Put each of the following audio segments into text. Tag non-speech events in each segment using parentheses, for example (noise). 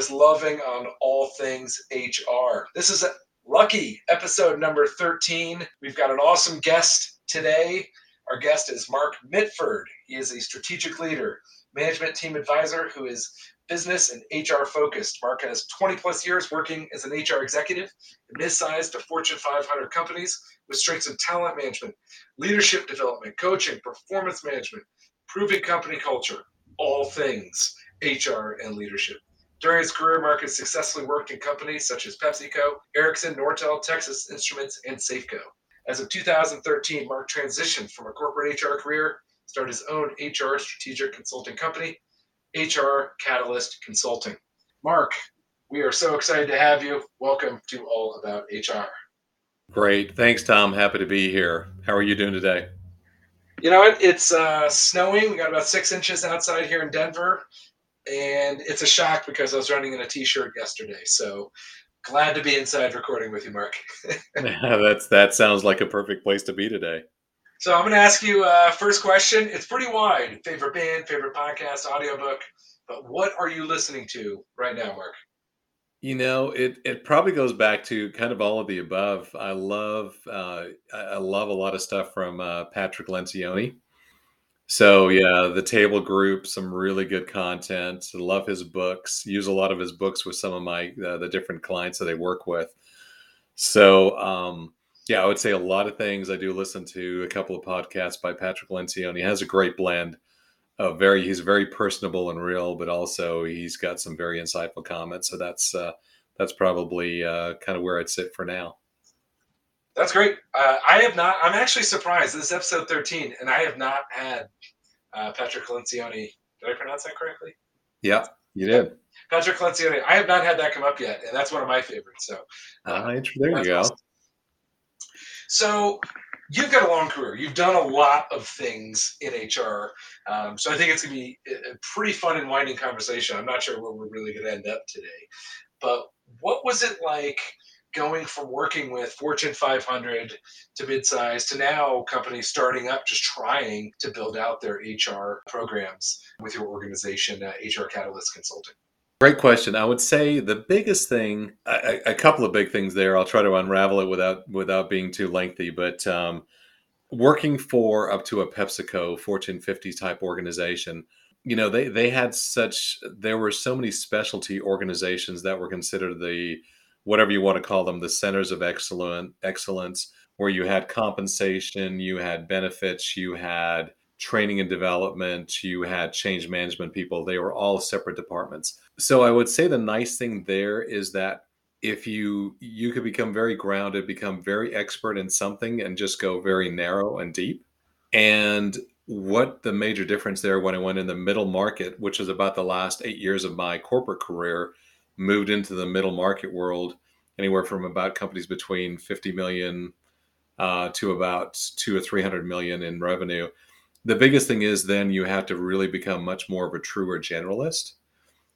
just loving on all things HR. This is a lucky episode number 13. We've got an awesome guest today. Our guest is Mark Mitford. He is a strategic leader, management team advisor who is business and HR focused. Mark has 20 plus years working as an HR executive in mid-sized to Fortune 500 companies with strengths in talent management, leadership development, coaching, performance management, proving company culture, all things HR and leadership. During his career, Mark has successfully worked in companies such as PepsiCo, Ericsson, Nortel, Texas Instruments, and Safeco. As of 2013, Mark transitioned from a corporate HR career, started his own HR strategic consulting company, HR Catalyst Consulting. Mark, we are so excited to have you. Welcome to All About HR. Great. Thanks, Tom. Happy to be here. How are you doing today? You know what? It's uh, snowing. We got about six inches outside here in Denver. And it's a shock because I was running in a t shirt yesterday. So glad to be inside recording with you, Mark. (laughs) (laughs) That's That sounds like a perfect place to be today. So I'm going to ask you uh, first question. It's pretty wide. Favorite band, favorite podcast, audiobook. But what are you listening to right now, Mark? You know, it it probably goes back to kind of all of the above. I love uh, I love a lot of stuff from uh, Patrick Lencioni. So yeah, the table group, some really good content. Love his books. Use a lot of his books with some of my uh, the different clients that I work with. So um, yeah, I would say a lot of things. I do listen to a couple of podcasts by Patrick Lencioni. He has a great blend uh, very he's very personable and real, but also he's got some very insightful comments. So that's uh, that's probably uh, kind of where I'd sit for now. That's great. Uh, I have not. I'm actually surprised. This is episode 13, and I have not had uh, Patrick Lencioni. Did I pronounce that correctly? Yeah, you did. Patrick Lencioni. I have not had that come up yet, and that's one of my favorites. So, uh, there you go. So, you've got a long career. You've done a lot of things in HR. Um, so I think it's going to be a pretty fun and winding conversation. I'm not sure where we're really going to end up today. But what was it like going from working with Fortune 500 to midsize to now companies starting up, just trying to build out their HR programs with your organization, uh, HR Catalyst Consulting? Great question. I would say the biggest thing, a, a, couple of big things there. I'll try to unravel it without without being too lengthy. But um, working for up to a PepsiCo Fortune 50 type organization, you know, they they had such there were so many specialty organizations that were considered the whatever you want to call them, the centers of excellent excellence, where you had compensation, you had benefits, you had training and development, you had change management people. They were all separate departments. So I would say the nice thing there is that if you you could become very grounded, become very expert in something and just go very narrow and deep. And what the major difference there when I went in the middle market, which is about the last 8 years of my corporate career, moved into the middle market world anywhere from about companies between 50 million uh, to about two or 300 million in revenue. The biggest thing is then you have to really become much more of a truer generalist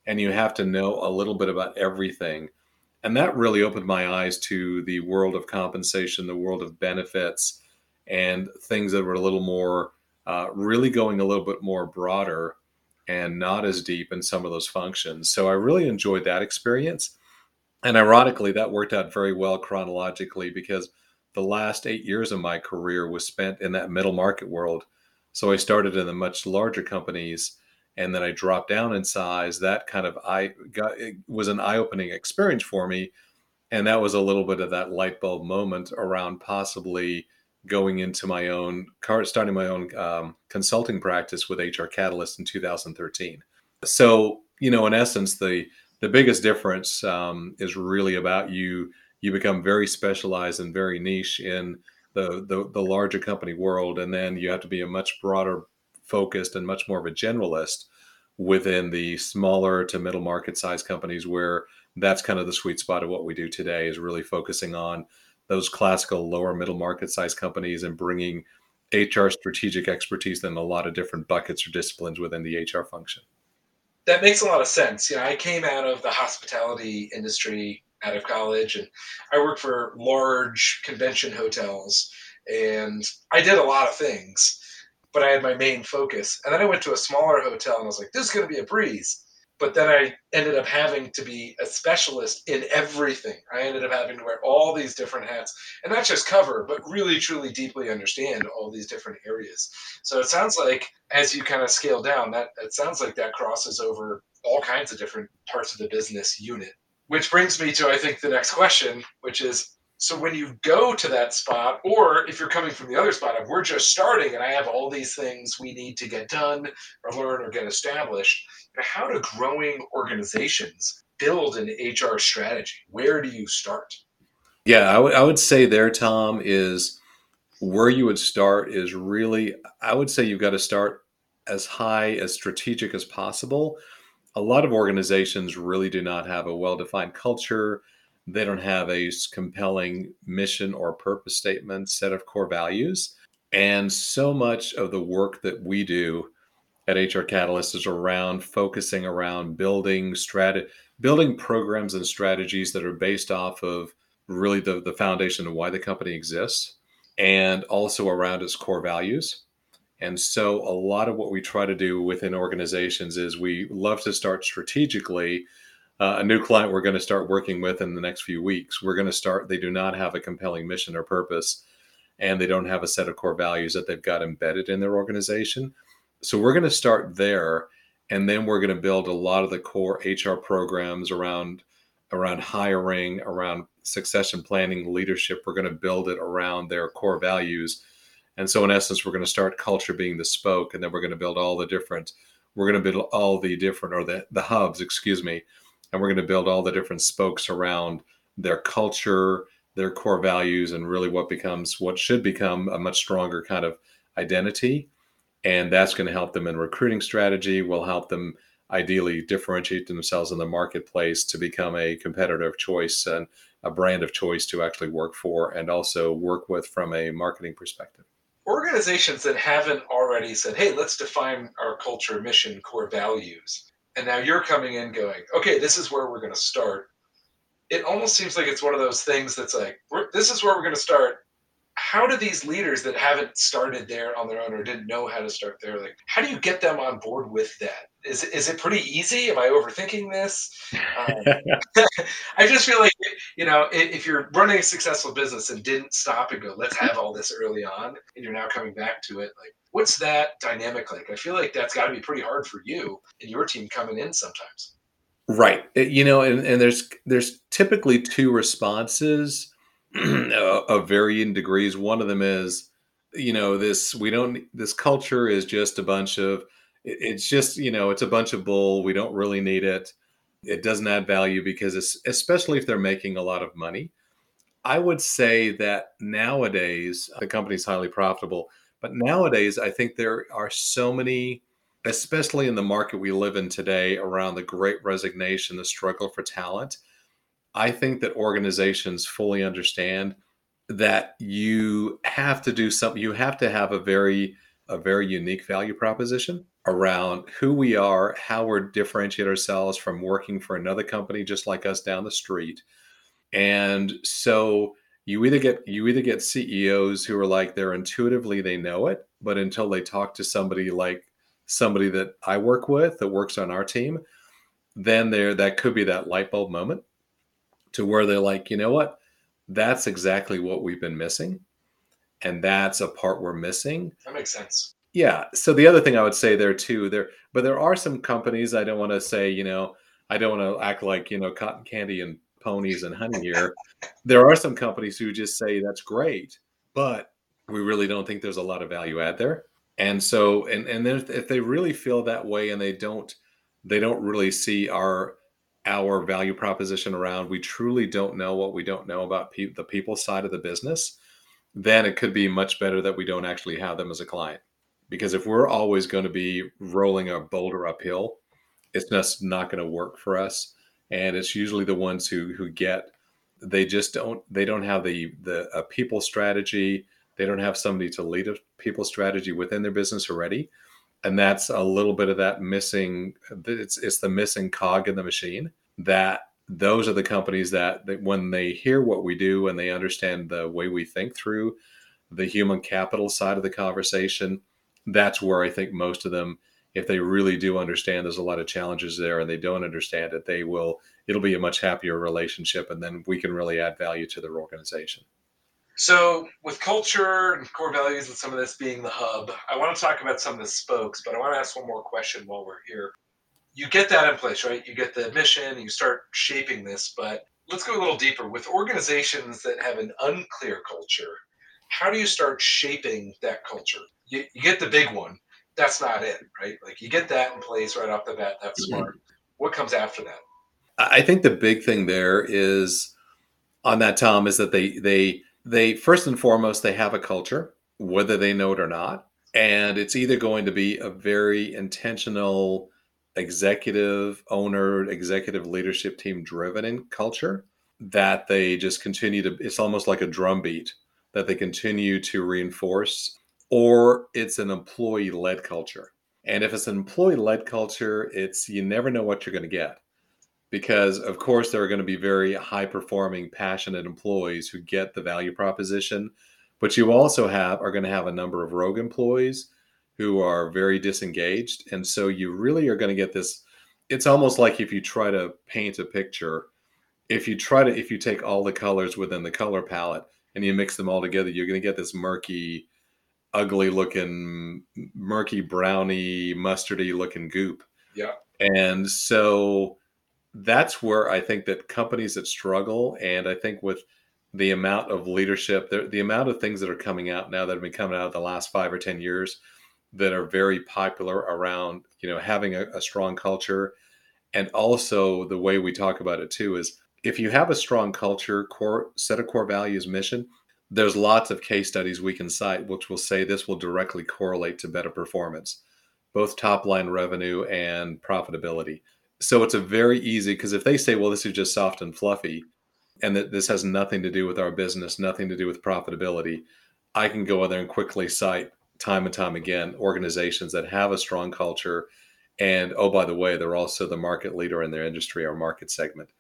and you have to know a little bit about everything. And that really opened my eyes to the world of compensation the world of benefits and things that were a little more uh, really going a little bit more broader and not as deep in some of those functions so i really enjoyed that experience and ironically that worked out very well chronologically because the last eight years of my career was spent in that middle market world so I started in the much larger companies and then I dropped down in size. That kind of I got it was an eye-opening experience for me. And that was a little bit of that light bulb moment around possibly going into my own starting my own um, consulting practice with HR Catalyst in 2013. So, you know, in essence, the the biggest difference um, is really about you. You become very specialized and very niche in the, the the larger company world, and then you have to be a much broader focused and much more of a generalist within the smaller to middle market size companies where that's kind of the sweet spot of what we do today is really focusing on those classical lower middle market size companies and bringing HR strategic expertise in a lot of different buckets or disciplines within the HR function. That makes a lot of sense. You know, I came out of the hospitality industry out of college, and I worked for large convention hotels, and I did a lot of things, but I had my main focus. And then I went to a smaller hotel, and I was like, "This is going to be a breeze." But then I ended up having to be a specialist in everything. I ended up having to wear all these different hats and not just cover, but really truly deeply understand all these different areas. So it sounds like as you kind of scale down, that it sounds like that crosses over all kinds of different parts of the business unit. Which brings me to I think the next question, which is so when you go to that spot, or if you're coming from the other spot of we're just starting and I have all these things we need to get done or learn or get established, how do growing organizations build an HR strategy? Where do you start? Yeah, I, w- I would say there, Tom, is where you would start is really, I would say you've got to start as high, as strategic as possible. A lot of organizations really do not have a well defined culture they don't have a compelling mission or purpose statement, set of core values. And so much of the work that we do at HR Catalyst is around focusing around building strat- building programs and strategies that are based off of really the, the foundation of why the company exists and also around its core values. And so a lot of what we try to do within organizations is we love to start strategically uh, a new client we're going to start working with in the next few weeks. We're going to start, they do not have a compelling mission or purpose, and they don't have a set of core values that they've got embedded in their organization. So we're going to start there, and then we're going to build a lot of the core HR programs around around hiring, around succession planning, leadership. We're going to build it around their core values. And so, in essence, we're going to start culture being the spoke, and then we're going to build all the different. We're going to build all the different, or the the hubs, excuse me, and we're going to build all the different spokes around their culture, their core values, and really what becomes what should become a much stronger kind of identity. And that's going to help them in recruiting strategy, will help them ideally differentiate themselves in the marketplace to become a competitor of choice and a brand of choice to actually work for and also work with from a marketing perspective. Organizations that haven't already said, hey, let's define our culture, mission, core values and now you're coming in going, okay, this is where we're going to start. It almost seems like it's one of those things that's like, this is where we're going to start. How do these leaders that haven't started there on their own or didn't know how to start there, like, how do you get them on board with that? Is, is it pretty easy? Am I overthinking this? Um, (laughs) I just feel like, you know, if you're running a successful business and didn't stop and go, let's have all this early on, and you're now coming back to it, like, what's that dynamic like? I feel like that's got to be pretty hard for you and your team coming in sometimes. Right. Uh, you know, and, and there's there's typically two responses (clears throat) uh, of varying degrees. One of them is, you know, this we don't this culture is just a bunch of it's just you know it's a bunch of bull. We don't really need it. It doesn't add value because it's especially if they're making a lot of money. I would say that nowadays the company's highly profitable but nowadays, I think there are so many, especially in the market we live in today, around the great resignation, the struggle for talent. I think that organizations fully understand that you have to do something, you have to have a very a very unique value proposition around who we are, how we're differentiate ourselves from working for another company just like us down the street. And so you either get you either get CEOs who are like they're intuitively they know it, but until they talk to somebody like somebody that I work with that works on our team, then there that could be that light bulb moment to where they're like, you know what, that's exactly what we've been missing, and that's a part we're missing. That makes sense. Yeah. So the other thing I would say there too, there, but there are some companies I don't want to say, you know, I don't want to act like you know cotton candy and ponies and honey here. there are some companies who just say that's great, but we really don't think there's a lot of value add there. And so, and and then if they really feel that way and they don't, they don't really see our our value proposition around we truly don't know what we don't know about pe- the people side of the business then it could be much better that we don't actually have them as a client because if we're always going to be rolling a boulder uphill it's just not going to work for us and it's usually the ones who who get they just don't they don't have the the a people strategy. They don't have somebody to lead a people strategy within their business already. And that's a little bit of that missing it's it's the missing cog in the machine that those are the companies that, that when they hear what we do and they understand the way we think through the human capital side of the conversation that's where i think most of them if they really do understand there's a lot of challenges there and they don't understand it, they will, it'll be a much happier relationship. And then we can really add value to their organization. So, with culture and core values and some of this being the hub, I want to talk about some of the spokes, but I want to ask one more question while we're here. You get that in place, right? You get the mission, you start shaping this, but let's go a little deeper. With organizations that have an unclear culture, how do you start shaping that culture? You, you get the big one, that's not it, right? Like you get that in place right off the bat, that's mm-hmm. smart. What comes after that? I think the big thing there is on that, Tom, is that they, they, they first and foremost they have a culture whether they know it or not and it's either going to be a very intentional executive owner executive leadership team driven in culture that they just continue to it's almost like a drumbeat that they continue to reinforce or it's an employee led culture. And if it's an employee led culture it's you never know what you're going to get. Because of course there are going to be very high performing passionate employees who get the value proposition but you also have are going to have a number of rogue employees who are very disengaged. And so you really are going to get this it's almost like if you try to paint a picture if you try to if you take all the colors within the color palette and you mix them all together you're going to get this murky ugly looking murky browny mustardy looking goop. Yeah. And so that's where I think that companies that struggle, and I think with the amount of leadership, the, the amount of things that are coming out now that have been coming out of the last five or ten years that are very popular around, you know, having a, a strong culture, and also the way we talk about it too is if you have a strong culture, core set of core values, mission, there's lots of case studies we can cite which will say this will directly correlate to better performance, both top line revenue and profitability so it's a very easy because if they say, well, this is just soft and fluffy, and that this has nothing to do with our business, nothing to do with profitability, I can go in there and quickly cite time and time again organizations that have a strong culture. And oh, by the way, they're also the market leader in their industry or market segment.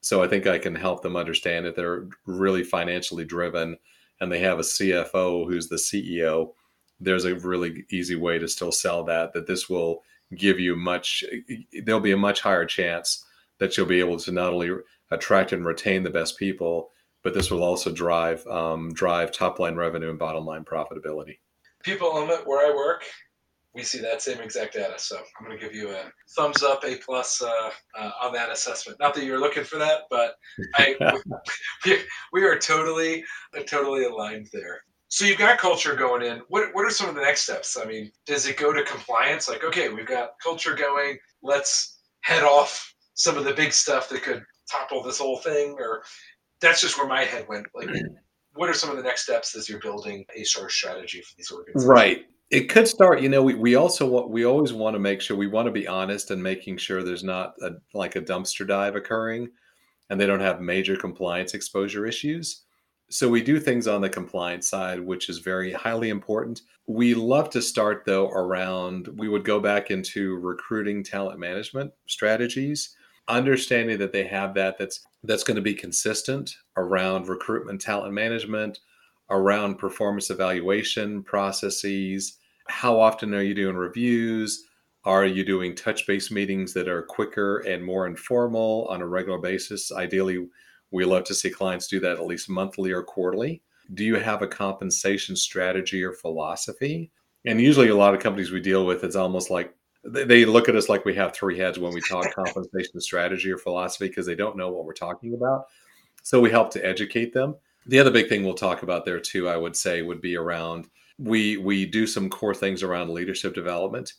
So I think I can help them understand that they're really financially driven and they have a CFO who's the CEO. There's a really easy way to still sell that, that this will give you much there'll be a much higher chance that you'll be able to not only attract and retain the best people but this will also drive um, drive top line revenue and bottom line profitability People Element where i work we see that same exact data so i'm going to give you a thumbs up a plus uh, uh, on that assessment not that you're looking for that but I, (laughs) we, we are totally totally aligned there so you've got culture going in. What what are some of the next steps? I mean, does it go to compliance? Like, okay, we've got culture going. Let's head off some of the big stuff that could topple this whole thing. Or that's just where my head went. Like, (clears throat) what are some of the next steps as you're building a HR strategy for these organizations? Right. It could start. You know, we, we also want we always want to make sure we want to be honest and making sure there's not a, like a dumpster dive occurring, and they don't have major compliance exposure issues so we do things on the compliance side, which is very highly important. We love to start though around we would go back into recruiting talent management strategies, understanding that they have that that's that's going to be consistent around recruitment talent management, around performance evaluation processes, how often are you doing reviews? Are you doing touch base meetings that are quicker and more informal on a regular basis? Ideally, we love to see clients do that at least monthly or quarterly. Do you have a compensation strategy or philosophy? And usually, a lot of companies we deal with, it's almost like they look at us like we have three heads when we talk (laughs) compensation strategy or philosophy because they don't know what we're talking about. So we help to educate them. The other big thing we'll talk about there too, I would say, would be around we we do some core things around leadership development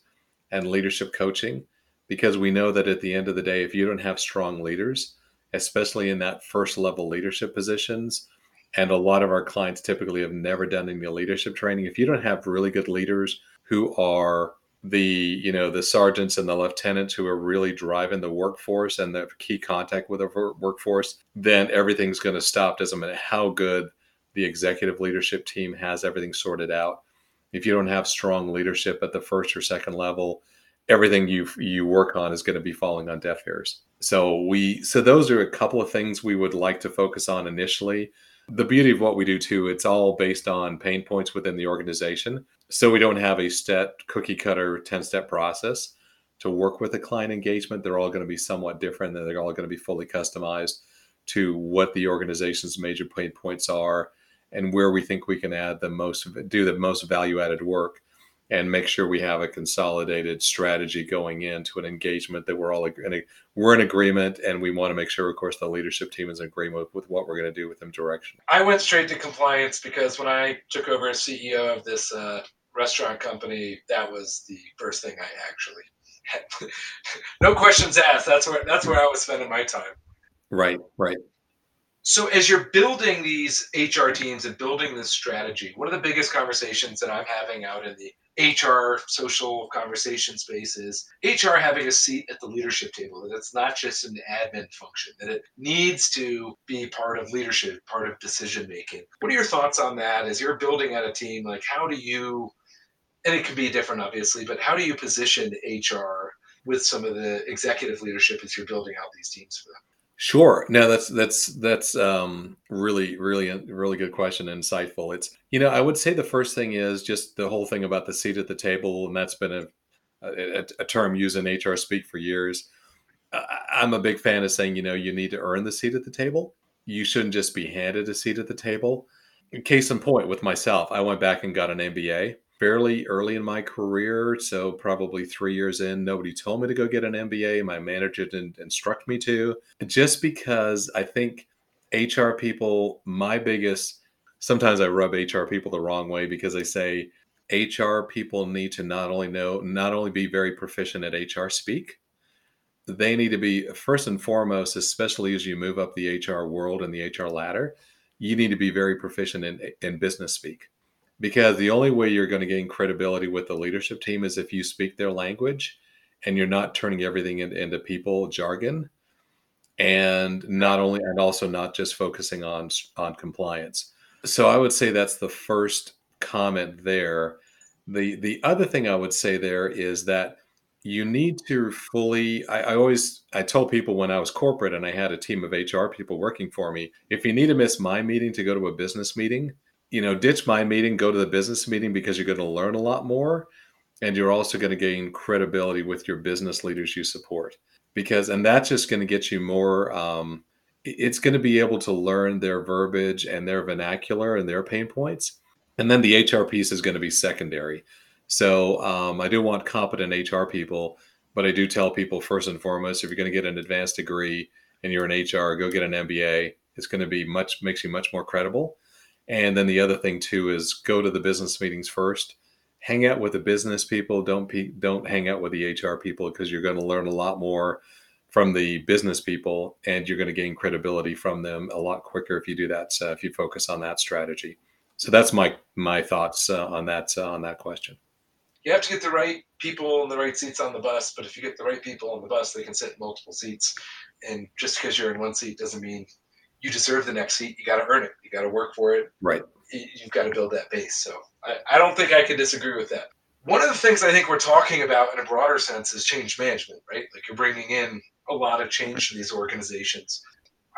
and leadership coaching because we know that at the end of the day, if you don't have strong leaders, especially in that first level leadership positions. And a lot of our clients typically have never done any leadership training. If you don't have really good leaders who are the you know the sergeants and the lieutenants who are really driving the workforce and the key contact with the workforce, then everything's going to stop. Doesn't matter how good the executive leadership team has everything sorted out. If you don't have strong leadership at the first or second level, everything you you work on is going to be falling on deaf ears. So we so those are a couple of things we would like to focus on initially. The beauty of what we do too, it's all based on pain points within the organization. so we don't have a step cookie cutter 10 step process to work with a client engagement. They're all going to be somewhat different and they're all going to be fully customized to what the organization's major pain points are and where we think we can add the most do the most value added work and make sure we have a consolidated strategy going into an engagement that we're all in a, we're in agreement and we want to make sure of course the leadership team is in agreement with, with what we're going to do with them direction. I went straight to compliance because when i took over as ceo of this uh, restaurant company that was the first thing i actually had (laughs) no questions asked. That's where that's where i was spending my time. Right right so as you're building these hr teams and building this strategy one of the biggest conversations that i'm having out in the HR social conversation spaces, HR having a seat at the leadership table, that it's not just an admin function, that it needs to be part of leadership, part of decision making. What are your thoughts on that as you're building out a team? Like, how do you, and it can be different, obviously, but how do you position HR with some of the executive leadership as you're building out these teams for them? Sure. No, that's that's that's um, really really really good question, insightful. It's you know I would say the first thing is just the whole thing about the seat at the table, and that's been a a, a term used in HR speak for years. I'm a big fan of saying you know you need to earn the seat at the table. You shouldn't just be handed a seat at the table. Case in point, with myself, I went back and got an MBA fairly early in my career. So, probably three years in, nobody told me to go get an MBA. My manager didn't instruct me to, just because I think HR people, my biggest, sometimes I rub HR people the wrong way because they say HR people need to not only know, not only be very proficient at HR speak, they need to be first and foremost, especially as you move up the HR world and the HR ladder, you need to be very proficient in, in business speak because the only way you're going to gain credibility with the leadership team is if you speak their language and you're not turning everything into, into people jargon. And not only and also not just focusing on on compliance. So i would say that's the first comment there. The the other thing i would say there is that you need to fully I, I, always i told people when i was corporate and i had a team of hr people working for me if you need to miss my meeting to go to a business meeting you know, ditch my meeting, go to the business meeting because you're going to learn a lot more. And you're also going to gain credibility with your business leaders you support. Because, and that's just going to get you more, um, it's going to be able to learn their verbiage and their vernacular and their pain points. And then the HR piece is going to be secondary. So um, I do want competent HR people, but I do tell people first and foremost, if you're going to get an advanced degree and you're an HR, go get an MBA. It's going to be much, makes you much more credible and then the other thing too is go to the business meetings first. Hang out with the business people. Don't pe- don't hang out with the HR people because you're going to learn a lot more from the business people, and you're going to gain credibility from them a lot quicker if you do that. Uh, if you focus on that strategy. So that's my my thoughts uh, on that uh, on that question. You have to get the right people in the right seats on the bus, but if you get the right people on the bus, they can sit in multiple seats. And just because you're in one seat doesn't mean you deserve the next seat. You got to earn it. You got to work for it. Right. You've got to build that base. So I, I don't think I can disagree with that. One of the things I think we're talking about in a broader sense is change management, right? Like you're bringing in a lot of change to these organizations.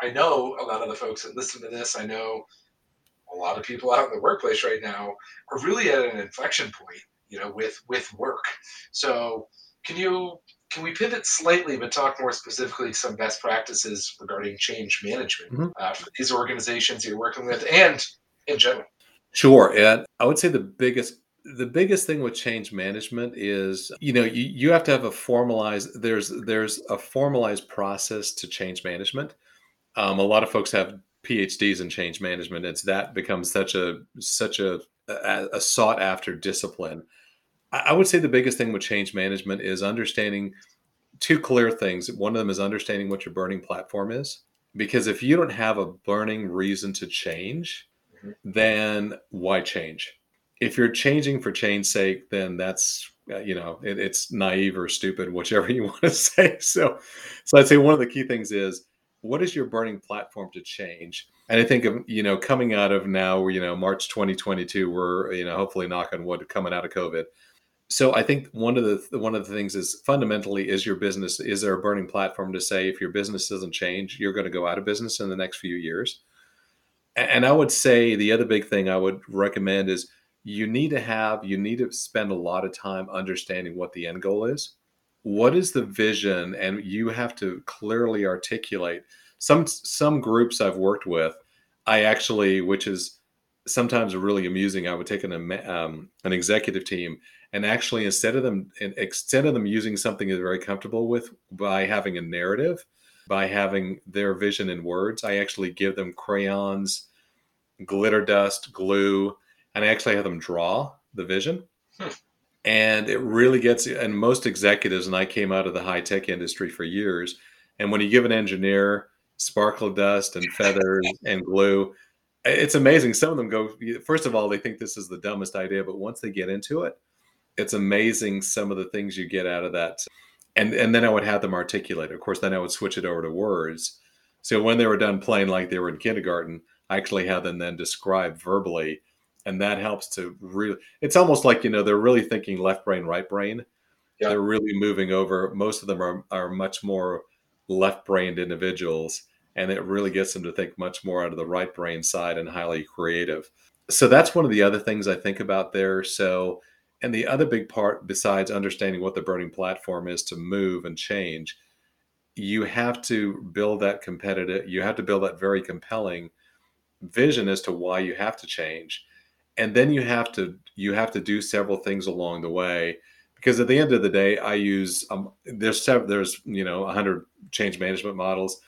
I know a lot of the folks that listen to this, I know a lot of people out in the workplace right now are really at an inflection point, you know, with with work. So can you can we pivot slightly, but talk more specifically some best practices regarding change management mm-hmm. uh, for these organizations you're working with and in general? Sure, and I would say the biggest the biggest thing with change management is you know you, you have to have a formalized there's there's a formalized process to change management um, a lot of folks have phds in change management it's that becomes such a such a, a, a sought after discipline I would say the biggest thing with change management is understanding two clear things. One of them is understanding what your burning platform is. Because if you don't have a burning reason to change, mm-hmm. then why change? If you're changing for change's sake, then that's uh, you know it, it's naive or stupid, whichever (laughs) you want to say. So, so I'd say one of the key things is what is your burning platform to change? And I think of you know coming out of now, you know March 2022, we're you know hopefully knock on wood coming out of COVID so I think one of the one of the things is fundamentally is your business is there a burning platform to say if your business doesn't change you're going to go out of business in the next few years? And I would say the other big thing I would recommend is you need to have you need to spend a lot of time understanding what the end goal is. What is the vision? And you have to clearly articulate some some groups i've worked with i actually which is sometimes really amusing i would take an um, an executive team and actually instead of them instead of them using something they're very comfortable with by having a narrative by having their vision in words i actually give them crayons glitter dust glue and I actually have them draw the vision. Hmm. And it really gets, and most executives, and I came out of the high tech industry for years. And when you give an engineer sparkle dust and feathers and glue, it's amazing. Some of them go, first of all, they think this is the dumbest idea, but once they get into it, it's amazing some of the things you get out of that. And, and then I would have them articulate. Of course, then I would switch it over to words. So when they were done playing like they were in kindergarten, I actually had them then describe verbally and that helps to really it's almost like you know they're really thinking left brain right brain yeah. they're really moving over most of them are, are much more left brained individuals and it really gets them to think much more out of the right brain side and highly creative. So that's one of the other things i think about there. So and the other big part besides understanding what the burning platform is to move and change you have to build that competitive you have to build that very compelling vision as to why you have to change. And then you have to you have to do several things along the way because at the end of the day i use um, there's several there's you know 100 change management models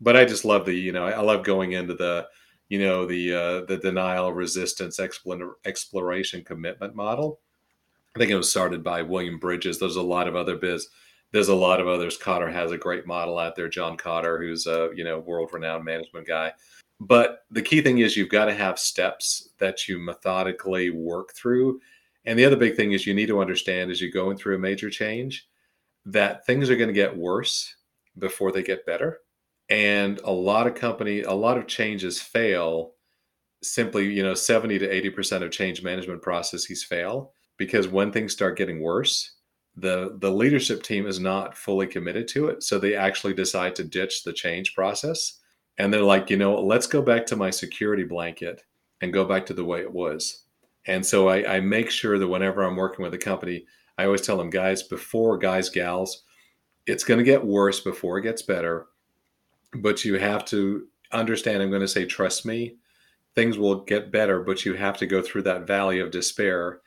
but i just love the you know i love going into the you know the uh, the denial resistance exploration commitment model i think it was started by william bridges there's a lot of other biz there's a lot of others Cotter has a great model out there john Cotter, who's a you know world renowned management guy but the key thing is you've got to have steps that you methodically work through. And the other big thing is you need to understand as you're going through a major change that things are going to get worse before they get better. And a lot of company, a lot of changes fail simply, you know, 70 to 80% of change management processes fail because when things start getting worse, the the leadership team is not fully committed to it. So they actually decide to ditch the change process and they're like, you know, let's go back to my security blanket and go back to the way it was. And so I, I make sure that whenever I'm working with a company, I always tell them, guys, before guys, gals, it's going to get worse before it gets better. But you have to understand, I'm going to say, trust me, things will get better, but you have to go through that valley of despair.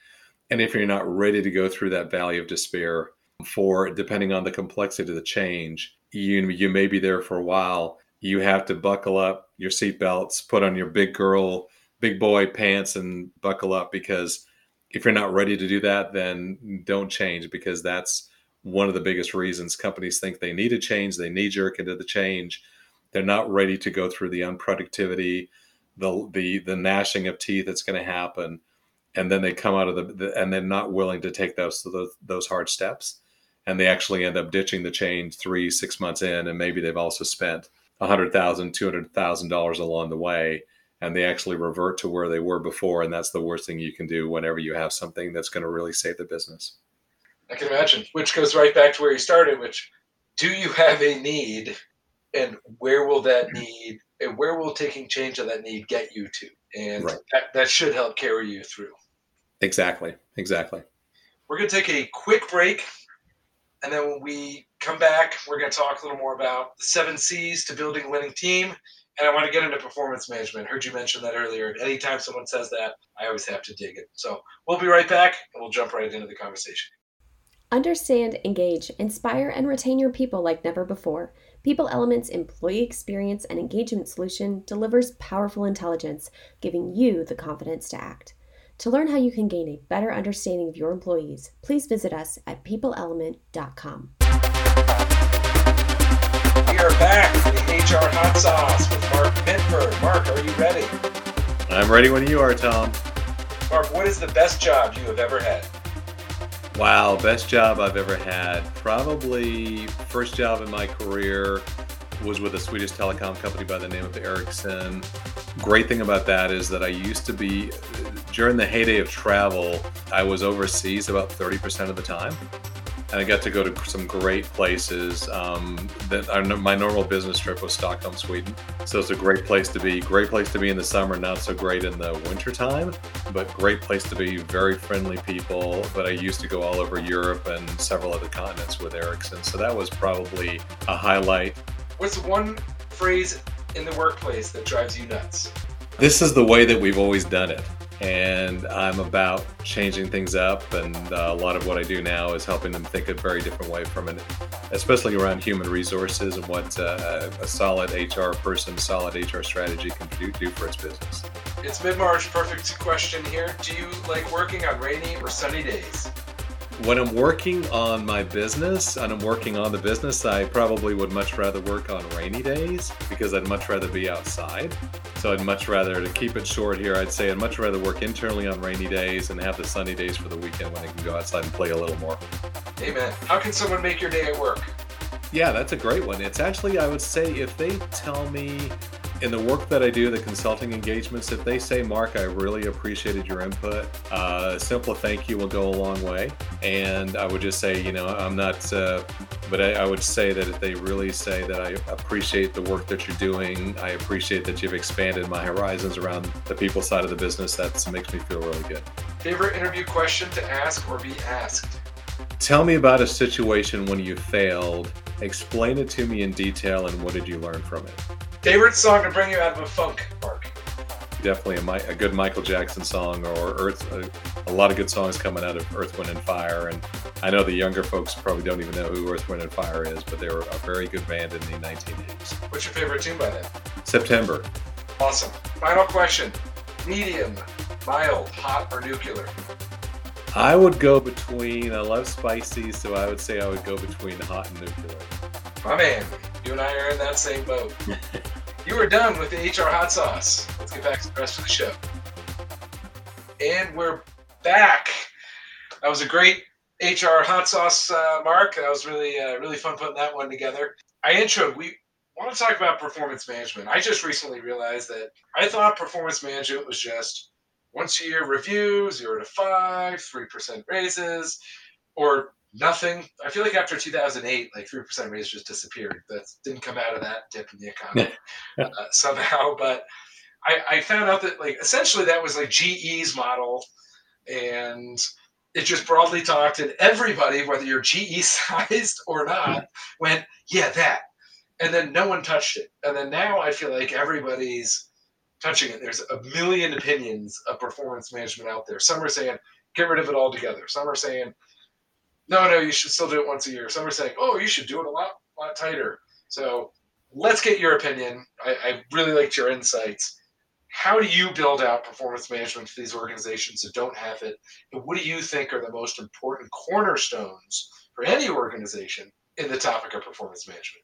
And if you're not ready to go through that valley of despair, for depending on the complexity of the change, you you may be there for a while, you have to buckle up your seatbelts, put on your big girl, big boy pants, and buckle up because if you're not ready to do that, then don't change because that's one of the biggest reasons companies think they need a change. They knee jerk into the change. They're not ready to go through the unproductivity, the the the gnashing of teeth that's going to happen, and then they come out of the, the and they're not willing to take those, those those hard steps, and they actually end up ditching the chain three six months in, and maybe they've also spent $100,000, $200,000 along the way. And they actually revert to where they were before and that's the worst thing you can do whenever you have something that's going to really save the business. I can imagine, which goes right back to where you started, which do you have a need and where will that need and where will taking change of that need get you to? And right. that, that should help carry you through. Exactly. Exactly. We're going to take a quick break. And then when we come back, we're going to talk a little more about the seven C's to building a winning team. And I want to get into performance management. Heard you mention that earlier. and Anytime someone says that, I always have to dig it. So we'll be right back and we'll jump right into the conversation. Understand, engage, inspire, and retain your people like never before. People Element's employee experience and engagement solution delivers powerful intelligence, giving you the confidence to act. To learn how you can gain a better understanding of your employees, please visit us at peopleelement.com. We are back for the HR Hot Sauce with Mark Mitford. Mark, are you ready? I'm ready when you are, Tom. Mark, what is the best job you have ever had? Wow, best job I've ever had. Probably first job in my career was with a Swedish telecom company by the name of Ericsson. Great thing about that is that I used to be during the heyday of travel, I was overseas about 30% of the time. And I got to go to some great places. Um, that our, my normal business trip was Stockholm, Sweden, so it's a great place to be. Great place to be in the summer, not so great in the wintertime, but great place to be. Very friendly people. But I used to go all over Europe and several other continents with Ericsson, so that was probably a highlight. What's one phrase in the workplace that drives you nuts? This is the way that we've always done it and I'm about changing things up. And uh, a lot of what I do now is helping them think a very different way from it, especially around human resources and what uh, a solid HR person, solid HR strategy can do, do for its business. It's mid March. Perfect question here. Do you like working on rainy or sunny days? When I'm working on my business and I'm working on the business, I probably would much rather work on rainy days because I'd much rather be outside. So I'd much rather, to keep it short here, I'd say I'd much rather work internally on rainy days and have the sunny days for the weekend when I can go outside and play a little more. Amen. How can someone make your day at work? Yeah, that's a great one. It's actually, I would say, if they tell me in the work that I do, the consulting engagements, if they say, Mark, I really appreciated your input, uh, a simple thank you will go a long way. And I would just say, you know, I'm not, uh, but I, I, would say that if they really say that I appreciate the work that you're doing, I appreciate that you've expanded my horizons around the people side of the business, that makes me feel really good. Favorite interview question to ask or be asked? Tell me about a situation when you failed. Explain it to me in detail and what did you learn from it? Favorite song to bring you out of a funk, Mark? Definitely a, a good Michael Jackson song or Earth. A, a, lot of good songs coming out of Earth, Wind, and Fire. And I know the younger folks probably don't even know who Earth, Wind, and Fire is, but they were a very good band in the 1980s. What's your favorite tune by them? September. Awesome. Final question medium, mild, hot, or nuclear? I would go between, I love spicy, so I would say I would go between hot and nuclear. My man, you and I are in that same boat. (laughs) you are done with the HR hot sauce. Let's get back to the rest of the show. And we're back. That was a great HR hot sauce, uh, Mark. That was really, uh, really fun putting that one together. I intro. We want to talk about performance management. I just recently realized that I thought performance management was just once a year review, zero to five, three percent raises, or nothing. I feel like after 2008, like 3% raise just disappeared. That didn't come out of that dip in the economy (laughs) uh, somehow. But I, I found out that like essentially that was like GE's model and it just broadly talked and everybody, whether you're GE sized or not, went, yeah, that. And then no one touched it. And then now I feel like everybody's touching it. There's a million opinions of performance management out there. Some are saying, get rid of it altogether. Some are saying, no, no, you should still do it once a year. Some are saying, oh, you should do it a lot, lot tighter. So let's get your opinion. I, I really liked your insights. How do you build out performance management for these organizations that don't have it? And what do you think are the most important cornerstones for any organization in the topic of performance management?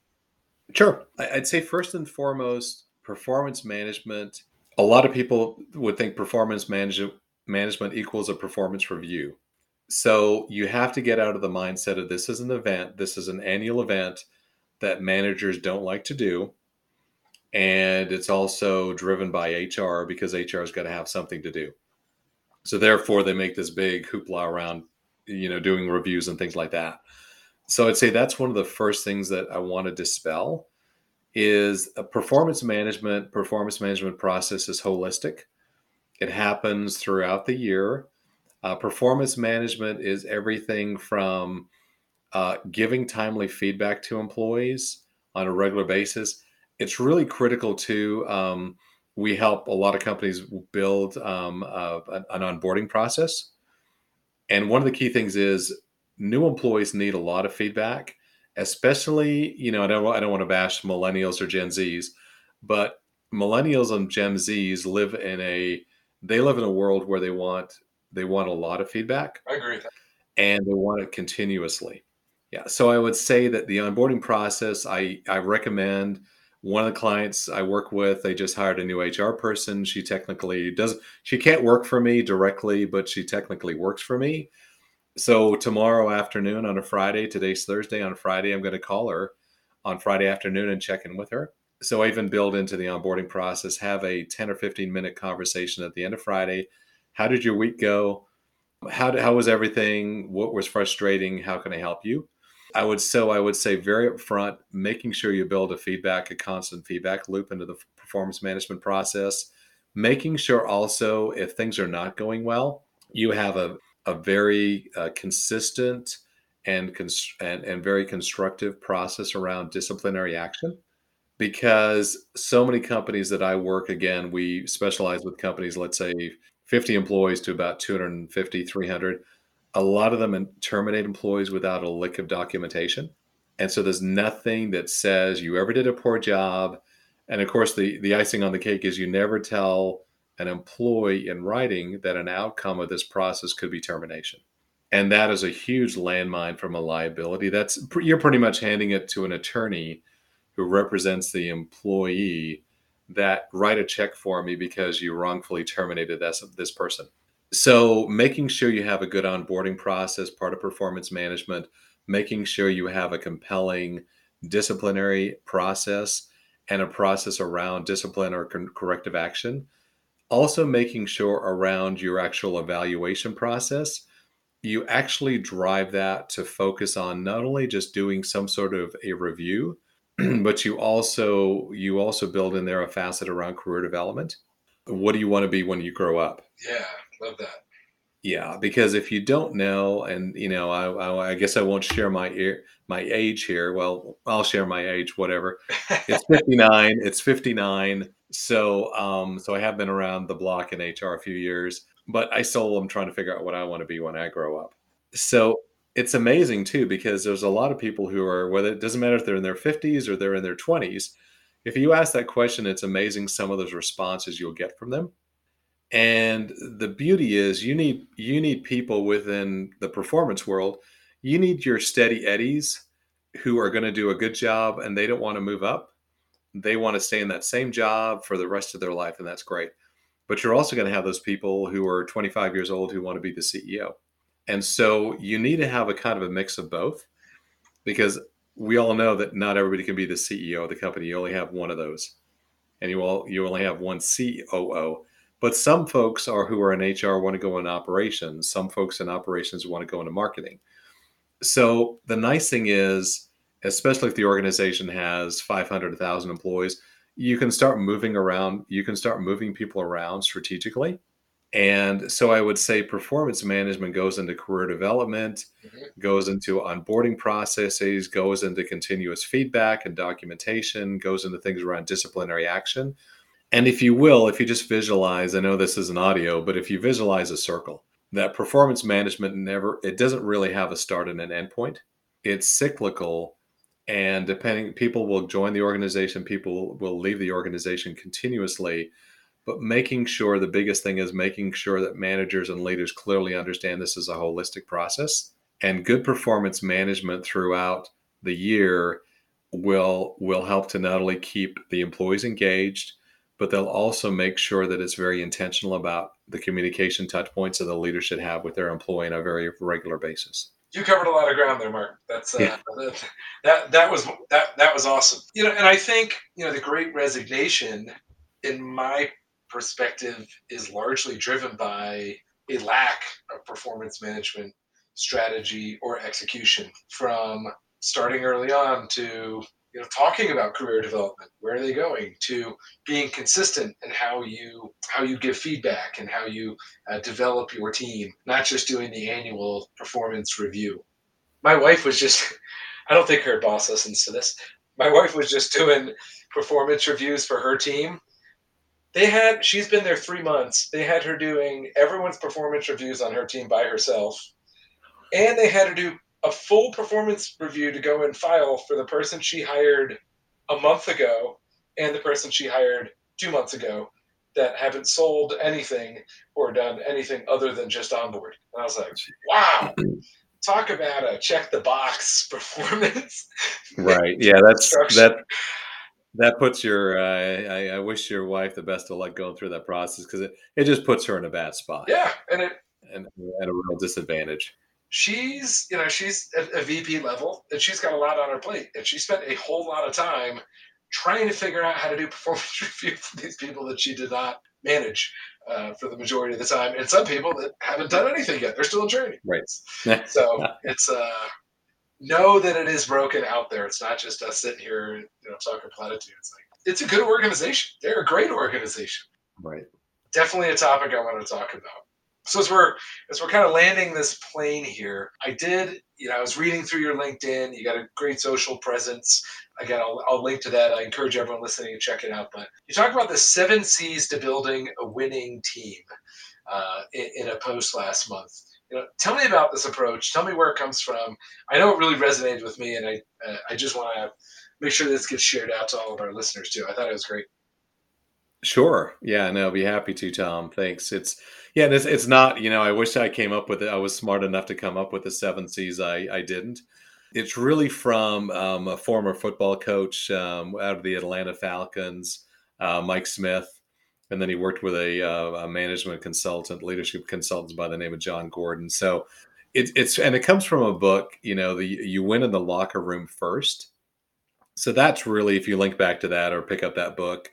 Sure. I'd say first and foremost, performance management. A lot of people would think performance management management equals a performance review. So you have to get out of the mindset of this is an event, this is an annual event that managers don't like to do. And it's also driven by HR because HR has got to have something to do. So therefore they make this big hoopla around, you know, doing reviews and things like that. So I'd say that's one of the first things that I want to dispel is a performance management, performance management process is holistic. It happens throughout the year uh, performance management is everything from uh, giving timely feedback to employees on a regular basis. It's really critical to. Um, we help a lot of companies build um, uh, an onboarding process, and one of the key things is new employees need a lot of feedback, especially you know I don't I don't want to bash millennials or Gen Zs, but millennials and Gen Zs live in a they live in a world where they want they want a lot of feedback. I agree with that. And they want it continuously. Yeah. So I would say that the onboarding process, I, I recommend one of the clients I work with, they just hired a new HR person. She technically does, she can't work for me directly, but she technically works for me. So tomorrow afternoon on a Friday, today's Thursday, on Friday, I'm going to call her on Friday afternoon and check in with her. So I even build into the onboarding process, have a 10 or 15 minute conversation at the end of Friday how did your week go? How, how was everything? What was frustrating? How can I help you? I would so I would say very upfront, making sure you build a feedback, a constant feedback loop into the performance management process. Making sure also if things are not going well, you have a, a very uh, consistent and, cons- and and very constructive process around disciplinary action because so many companies that I work again, we specialize with companies, let's say 50 employees to about 250, 300. A lot of them terminate employees without a lick of documentation. And so there's nothing that says you ever did a poor job. And of course, the, the icing on the cake is you never tell an employee in writing that an outcome of this process could be termination. And that is a huge landmine from a liability. That's you're pretty much handing it to an attorney who represents the employee that write a check for me because you wrongfully terminated this, this person. So, making sure you have a good onboarding process, part of performance management, making sure you have a compelling disciplinary process and a process around discipline or corrective action. Also, making sure around your actual evaluation process, you actually drive that to focus on not only just doing some sort of a review, (clears throat) but you also you also build in there a facet around career development. What do you want to be when you grow up? Yeah, love that. Yeah, because if you don't know, and you know, I, I, I guess I won't share my ear, my age here. Well, I'll share my age, whatever. (laughs) It's fifty nine. it's fifty nine. So, um, so I have been around the block in HR a few years, but I still am trying to figure out what I want to be when I grow up. So it's amazing too because there's a lot of people who are whether it doesn't matter if they're in their 50s or they're in their 20s if you ask that question it's amazing some of those responses you'll get from them. And the beauty is you need you need people within the performance world you need your steady eddies who are going to do a good job and they don't want to move up. They want to stay in that same job for the rest of their life and that's great. But you're also going to have those people who are 25 years old who want to be the ceo and so you need to have a kind of a mix of both because we all know that not everybody can be the CEO of the company. You only have one of those. And you all you only have one COO. But some folks are who are in HR want to go in operations. Some folks in operations want to go into marketing. So the nice thing is, especially if the organization has 500, 1,000 employees, you can start moving around. You can start moving people around strategically and so I would say performance management goes into career development, mm-hmm. goes into onboarding processes, goes into continuous feedback and documentation, goes into things around disciplinary action. And if you will, if you just visualize, I know this is an audio, but if you visualize a circle, that performance management never, it doesn't really have a start and an end point. It's cyclical. And depending, people will join the organization, people will leave the organization continuously but making sure the biggest thing is making sure that managers and leaders clearly understand this is a holistic process and good performance management throughout the year will will help to not only keep the employees engaged but they'll also make sure that it's very intentional about the communication touch points that the leader should have with their employee on a very regular basis. You covered a lot of ground there mark. That's uh, yeah. that, (laughs) that that was that that was awesome. You know and i think you know the great resignation in my perspective is largely driven by a lack of performance management strategy or execution from starting early on to you know talking about career development where are they going to being consistent in how you how you give feedback and how you uh, develop your team not just doing the annual performance review. My wife was just (laughs) i don't think her boss listens to this. My wife was just doing performance reviews for her team they had she's been there three months. They had her doing everyone's performance reviews on her team by herself, and they had her do a full performance review to go and file for the person she hired a month ago and the person she hired two months ago that haven't sold anything or done anything other than just onboard. And I was like, wow, talk about a check the box (laughs) performance. Right. Yeah, that's that that puts your uh, I, I, wish your wife the best of luck going through that process because it, it just puts her in a bad spot yeah and it and at a real disadvantage she's you know she's at a vp level and she's got a lot on her plate and she spent a whole lot of time trying to figure out how to do (laughs) performance review for these people that she did not manage uh, for the majority of the time, and some people that haven't done anything yet. They're still in training. Right. so (laughs) it's uh, know that it is broken out there. It's not just us sitting here, you know, talking platitudes. Like it's a good organization. They're a great organization. Right. Definitely a topic I want to talk about. So as we're as we're kind of landing this plane here, I did, you know, I was reading through your LinkedIn. You got a great social presence. Again, I'll, I'll link to that. I encourage everyone listening to check it out. But you talk about the seven C's to building a winning team uh, in, in a post last month. You know, tell me about this approach. Tell me where it comes from. I know it really resonated with me, and I uh, I just want to make sure this gets shared out to all of our listeners too. I thought it was great. Sure. Yeah, no, I'll be happy to, Tom. Thanks. It's yeah, it's, it's not, you know, I wish I came up with it. I was smart enough to come up with the seven C's. I, I didn't. It's really from um, a former football coach um, out of the Atlanta Falcons, uh, Mike Smith. And then he worked with a, uh, a, management consultant, leadership consultant by the name of Jon Gordon. So it, it's, and it comes from a book, you know, the you win in the locker room first. So that's really, if you link back to that or pick up that book,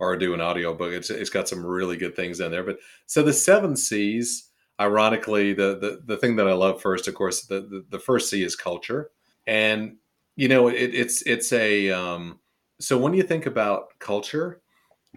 or do an audio book. It's it's got some really good things in there. But so the seven C's, ironically, the the, the thing that I love first, of course, the, the, the first C is culture. And you know, it, it's it's a um, so when you think about culture,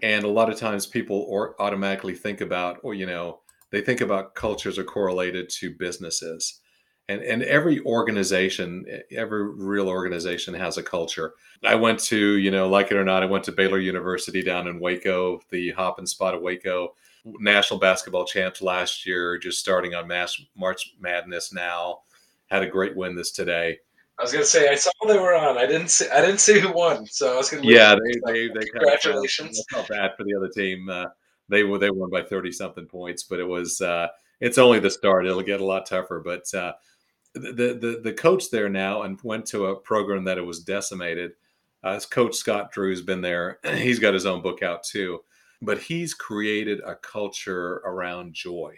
and a lot of times people or automatically think about, or you know, they think about cultures are correlated to businesses. And and every organization every real organization has a culture. I went to you know like it or not i went to baylor university down in waco the hop and spot of waco. National basketball champs last year just starting on mass march madness now. Had a great win this today I was gonna say I saw they were on. I didn't see. I didn't see who won, so I was gonna. Yeah, they they, they congratulations. Kind of bad for the other team. Uh, they were they won by thirty something points, but it was uh, it's only the start. It'll get a lot tougher. But uh, the, the the coach there now and went to a program that it was decimated. Uh, coach Scott Drew's been there. (clears throat) He's got his own book out too, but he's created a culture around joy,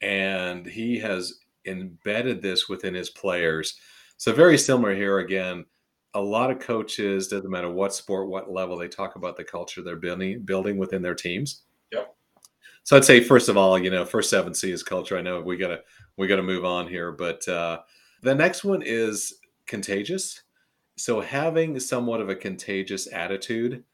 and he has embedded this within his players. So very similar here again. A lot of coaches, doesn't matter what sport, what level, they talk about the culture they're building building within their teams. Yeah. So I'd say first of all, you know, first seven C is culture. I know we gotta we got to move on here. But uh, the next one is contagious. So having somewhat of a contagious attitude,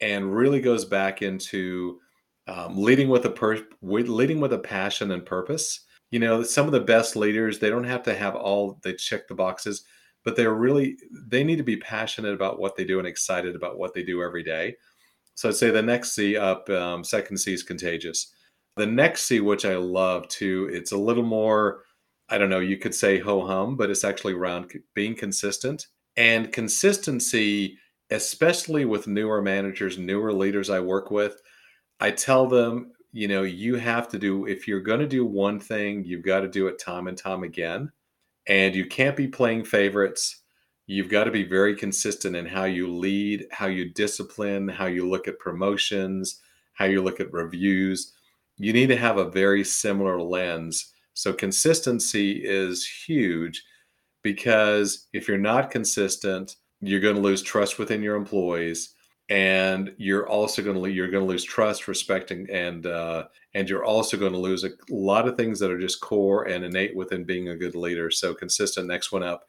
and really goes back into um, leading with a per- leading with a passion and purpose. You know, some of the best leaders they don't have to have all they check the boxes, but they're really they need to be passionate about what they do and excited about what they do every day. So I'd say the next C up, um, second C is contagious. The next C, which I love too, it's a little more, I don't know, you could say ho hum, but it's actually around being consistent. And consistency, especially with newer managers, newer leaders I work with, I tell them, you know, you have to do, if you're going to do one thing, you've got to do it time and time again. And you can't be playing favorites. You've got to be very consistent in how you lead, how you discipline, how you look at promotions, how you look at reviews you need to have a very similar lens. So consistency is huge because if you're not consistent, you're going to lose trust within your employees and you're also going to you're going to lose trust respecting and uh, and you're also going to lose a lot of things that are just core and innate within being a good leader so consistent next one up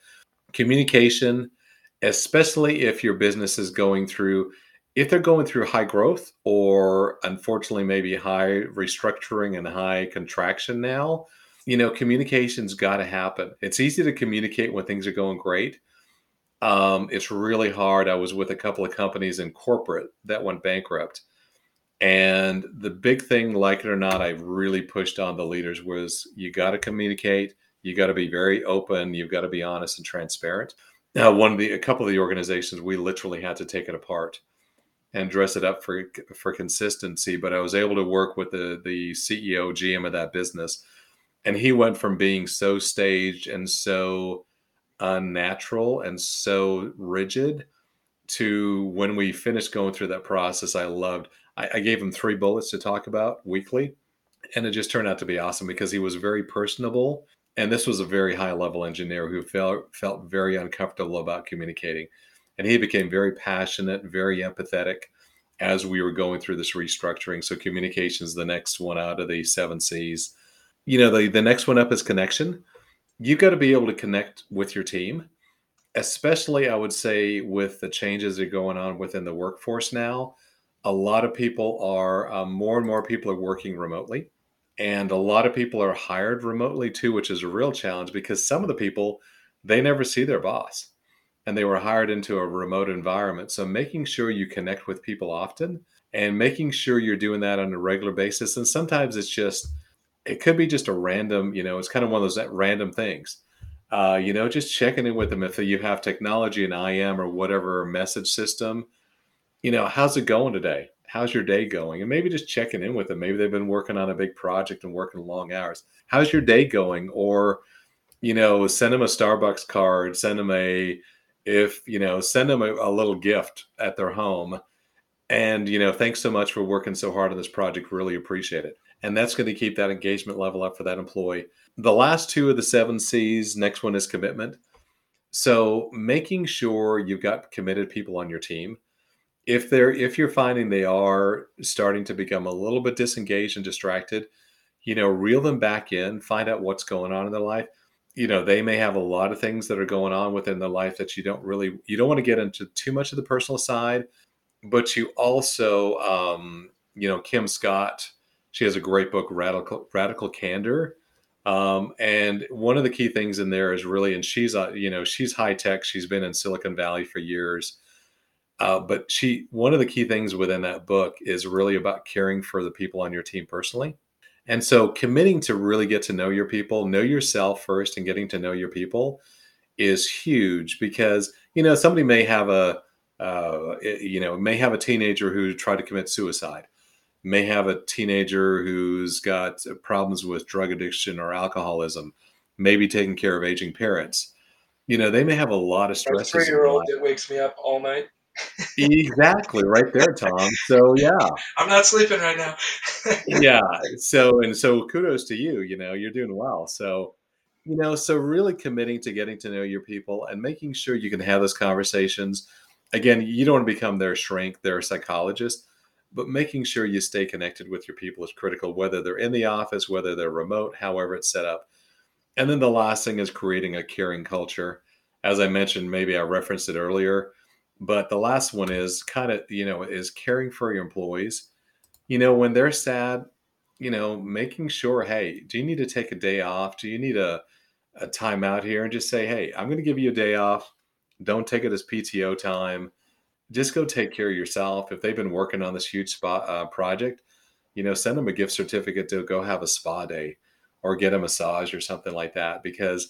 communication especially if your business is going through if they're going through high growth or unfortunately maybe high restructuring and high contraction now, you know, communication's got to happen. It's easy to communicate when things are going great. Um, it's really hard. I was with a couple of companies in corporate that went bankrupt. And the big thing, like it or not, I really pushed on the leaders was you got to communicate. You got to be very open. You've got to be honest and transparent. Now, one of the, a couple of the organizations, we literally had to take it apart and dress it up for for consistency. But I was able to work with the the CEO GM of that business, and he went from being so staged and so unnatural and so rigid to when we finished going through that process. I loved. I, I gave him three bullets to talk about weekly, and it just turned out to be awesome because he was very personable. And this was a very high level engineer who felt felt very uncomfortable about communicating and he became very passionate, very empathetic. as we were going through this restructuring. So communication is the next one out of the seven C's. You know, the, the next one up is connection. You've got to be able to connect with your team, especially I would say with the changes that are going on within the workforce now. A lot of people are, um, more and more people are working remotely. And a lot of people are hired remotely too, which is a real challenge because some of the people, they never see their boss and they were hired into a remote environment. So making sure you connect with people often and making sure you're doing that on a regular basis. And sometimes it's just, it could be just a random, you know, it's kind of one of those random things. Uh, you know, just checking in with them if you have technology and IM or whatever message system. You know, how's it going today? How's your day going? And maybe just checking in with them. Maybe they've been working on a big project and working long hours. How's your day going? Or, you know, send them a Starbucks card, send them a if you know send them a, a, little gift at their home and you know thanks so much for working so hard on this project really appreciate it and that's going to keep that engagement level up for that employee. The last two of the seven c's next one is commitment. So making sure you've got committed people on your team. If they're if you're finding they are starting to become a little bit disengaged and distracted you know reel them back in find out what's going on in their life. You know they may have a lot of things that are going on within their life that you don't really you don't want to get into too much of the personal side but you also um, you know kim scott she has a great book radical radical candor. Um, and one of the key things in there is really and she's uh, you know she's high tech. She's been in silicon valley for years. Uh, but she one of the key things within that book is really about caring for the people on your team personally. And so committing to really get to know your people, know yourself first and getting to know your people is huge because, you know, somebody may have a, uh, you know, may have a teenager who tried to commit suicide, may have a teenager who's got problems with drug addiction or alcoholism, maybe taking care of aging parents. You know, they may have a lot of stress. Three year old that wakes me up all night. Exactly right there tom. So yeah. (laughs) I'm not sleeping right now. (laughs) Yeah so and so kudos to you you know you're doing well. So you know so really committing to getting to know your people and making sure you can have those conversations. Again you don't want to become their shrink their psychologist but making sure you stay connected with your people is critical whether they're in the office whether they're remote however it's set up and then the last thing is creating a caring culture as i mentioned maybe i referenced it earlier but the last one is kind of, you know, is caring for your employees. You know, when they're sad, you know, making sure, hey, do you need to take a day off? Do you need a, a time out here? And just say, hey, I'm going to give you a day off. Don't take it as PTO time. Just go take care of yourself. If they've been working on this huge spa uh, project, you know, send them a gift certificate to go have a spa day or get a massage or something like that. Because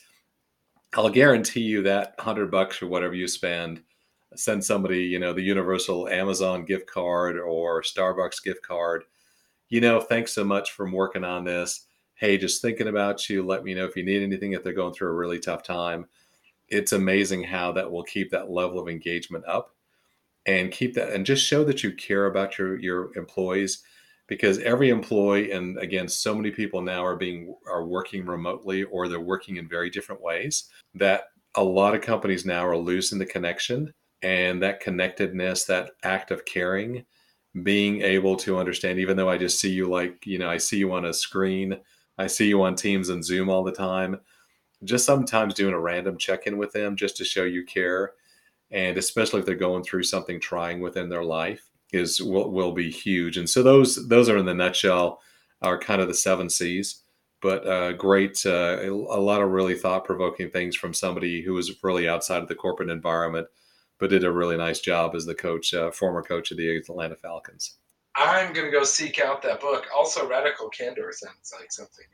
I'll guarantee you that hundred bucks or whatever you spend send somebody, you know, the universal Amazon gift card or Starbucks gift card. You know, thanks so much for working on this. Hey, just thinking about you. Let me know if you need anything if they're going through a really tough time. It's amazing how that will keep that level of engagement up and keep that and just show that you care about your your employees because every employee and again so many people now are being are working remotely or they're working in very different ways that a lot of companies now are losing the connection and that connectedness, that act of caring, being able to understand, even though I just see you like, you know, I see you on a screen, I see you on Teams and Zoom all the time, just sometimes doing a random check in with them just to show you care. And especially if they're going through something trying within their life is will, will be huge. And so those those are in the nutshell are kind of the seven C's but uh, great, uh, a lot of really thought provoking things from somebody who was really outside of the corporate environment but did a really nice job as the coach, uh, former coach of the Atlanta Falcons. I'm gonna go seek out that book. Also, Radical Candor sounds like something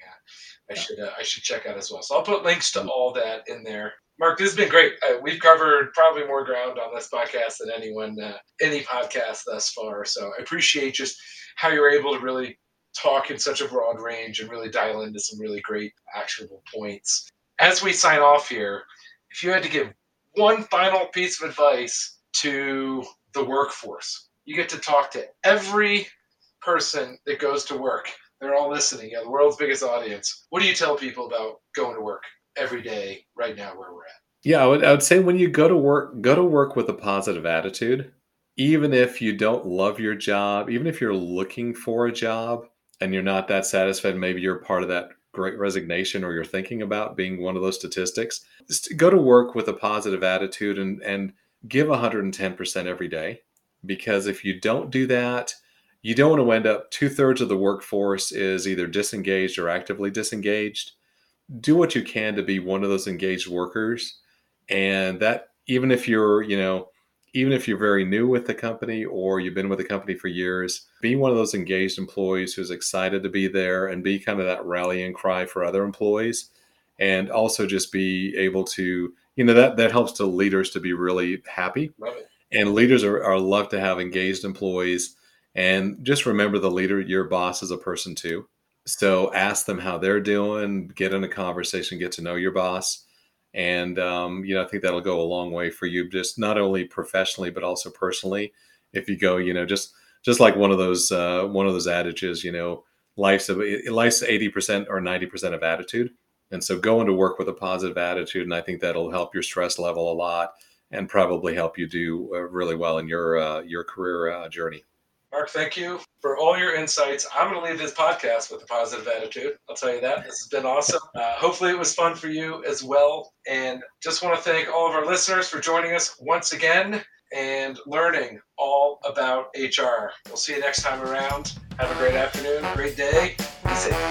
I should uh, I should check out as well. So I'll put links to all that in there. Mark, this has been great. Uh, we've covered probably more ground on this podcast than anyone uh, any podcast thus far. So I appreciate just how you're able to really talk in such a broad range and really dial into some really great actionable points. As we sign off here, if you had to give one final piece of advice to the workforce. You get to talk to every person that goes to work. They're all listening. You the world's biggest audience. What do you tell people about going to work every day right now where we're at? Yeah, I would, I would say when you go to work, go to work with a positive attitude. even if you don't love your job, even if you're looking for a job and you're not that satisfied, maybe you're part of that great resignation or you're thinking about being one of those statistics, just go to work with a positive attitude and, and give 110% every day. Because if you don't do that, you don't want to end up two thirds of the workforce is either disengaged or actively disengaged. Do what you can to be one of those engaged workers. And that, even if you're, you know, even if you're very new with the company or you've been with the company for years, be one of those engaged employees who's excited to be there and be kind of that rallying cry for other employees. And also just be able to, you know, that that helps to leaders to be really happy. And leaders are, are love to have engaged employees. And just remember the leader, your boss is a person too. So ask them how they're doing, get in a conversation, get to know your boss and um, you know i think that'll go a long way for you just not only professionally but also personally if you go you know just just like one of those uh, one of those adages you know life's life's 80% or 90% of attitude and so going to work with a positive attitude and i think that'll help your stress level a lot and probably help you do uh, really well in your uh, your career uh, journey Mark, thank you for all your insights. I'm going to leave this podcast with a positive attitude. I'll tell you that. This has been awesome. Uh, hopefully, it was fun for you as well. And just want to thank all of our listeners for joining us once again and learning all about HR. We'll see you next time around. Have a great afternoon, great day. Be safe.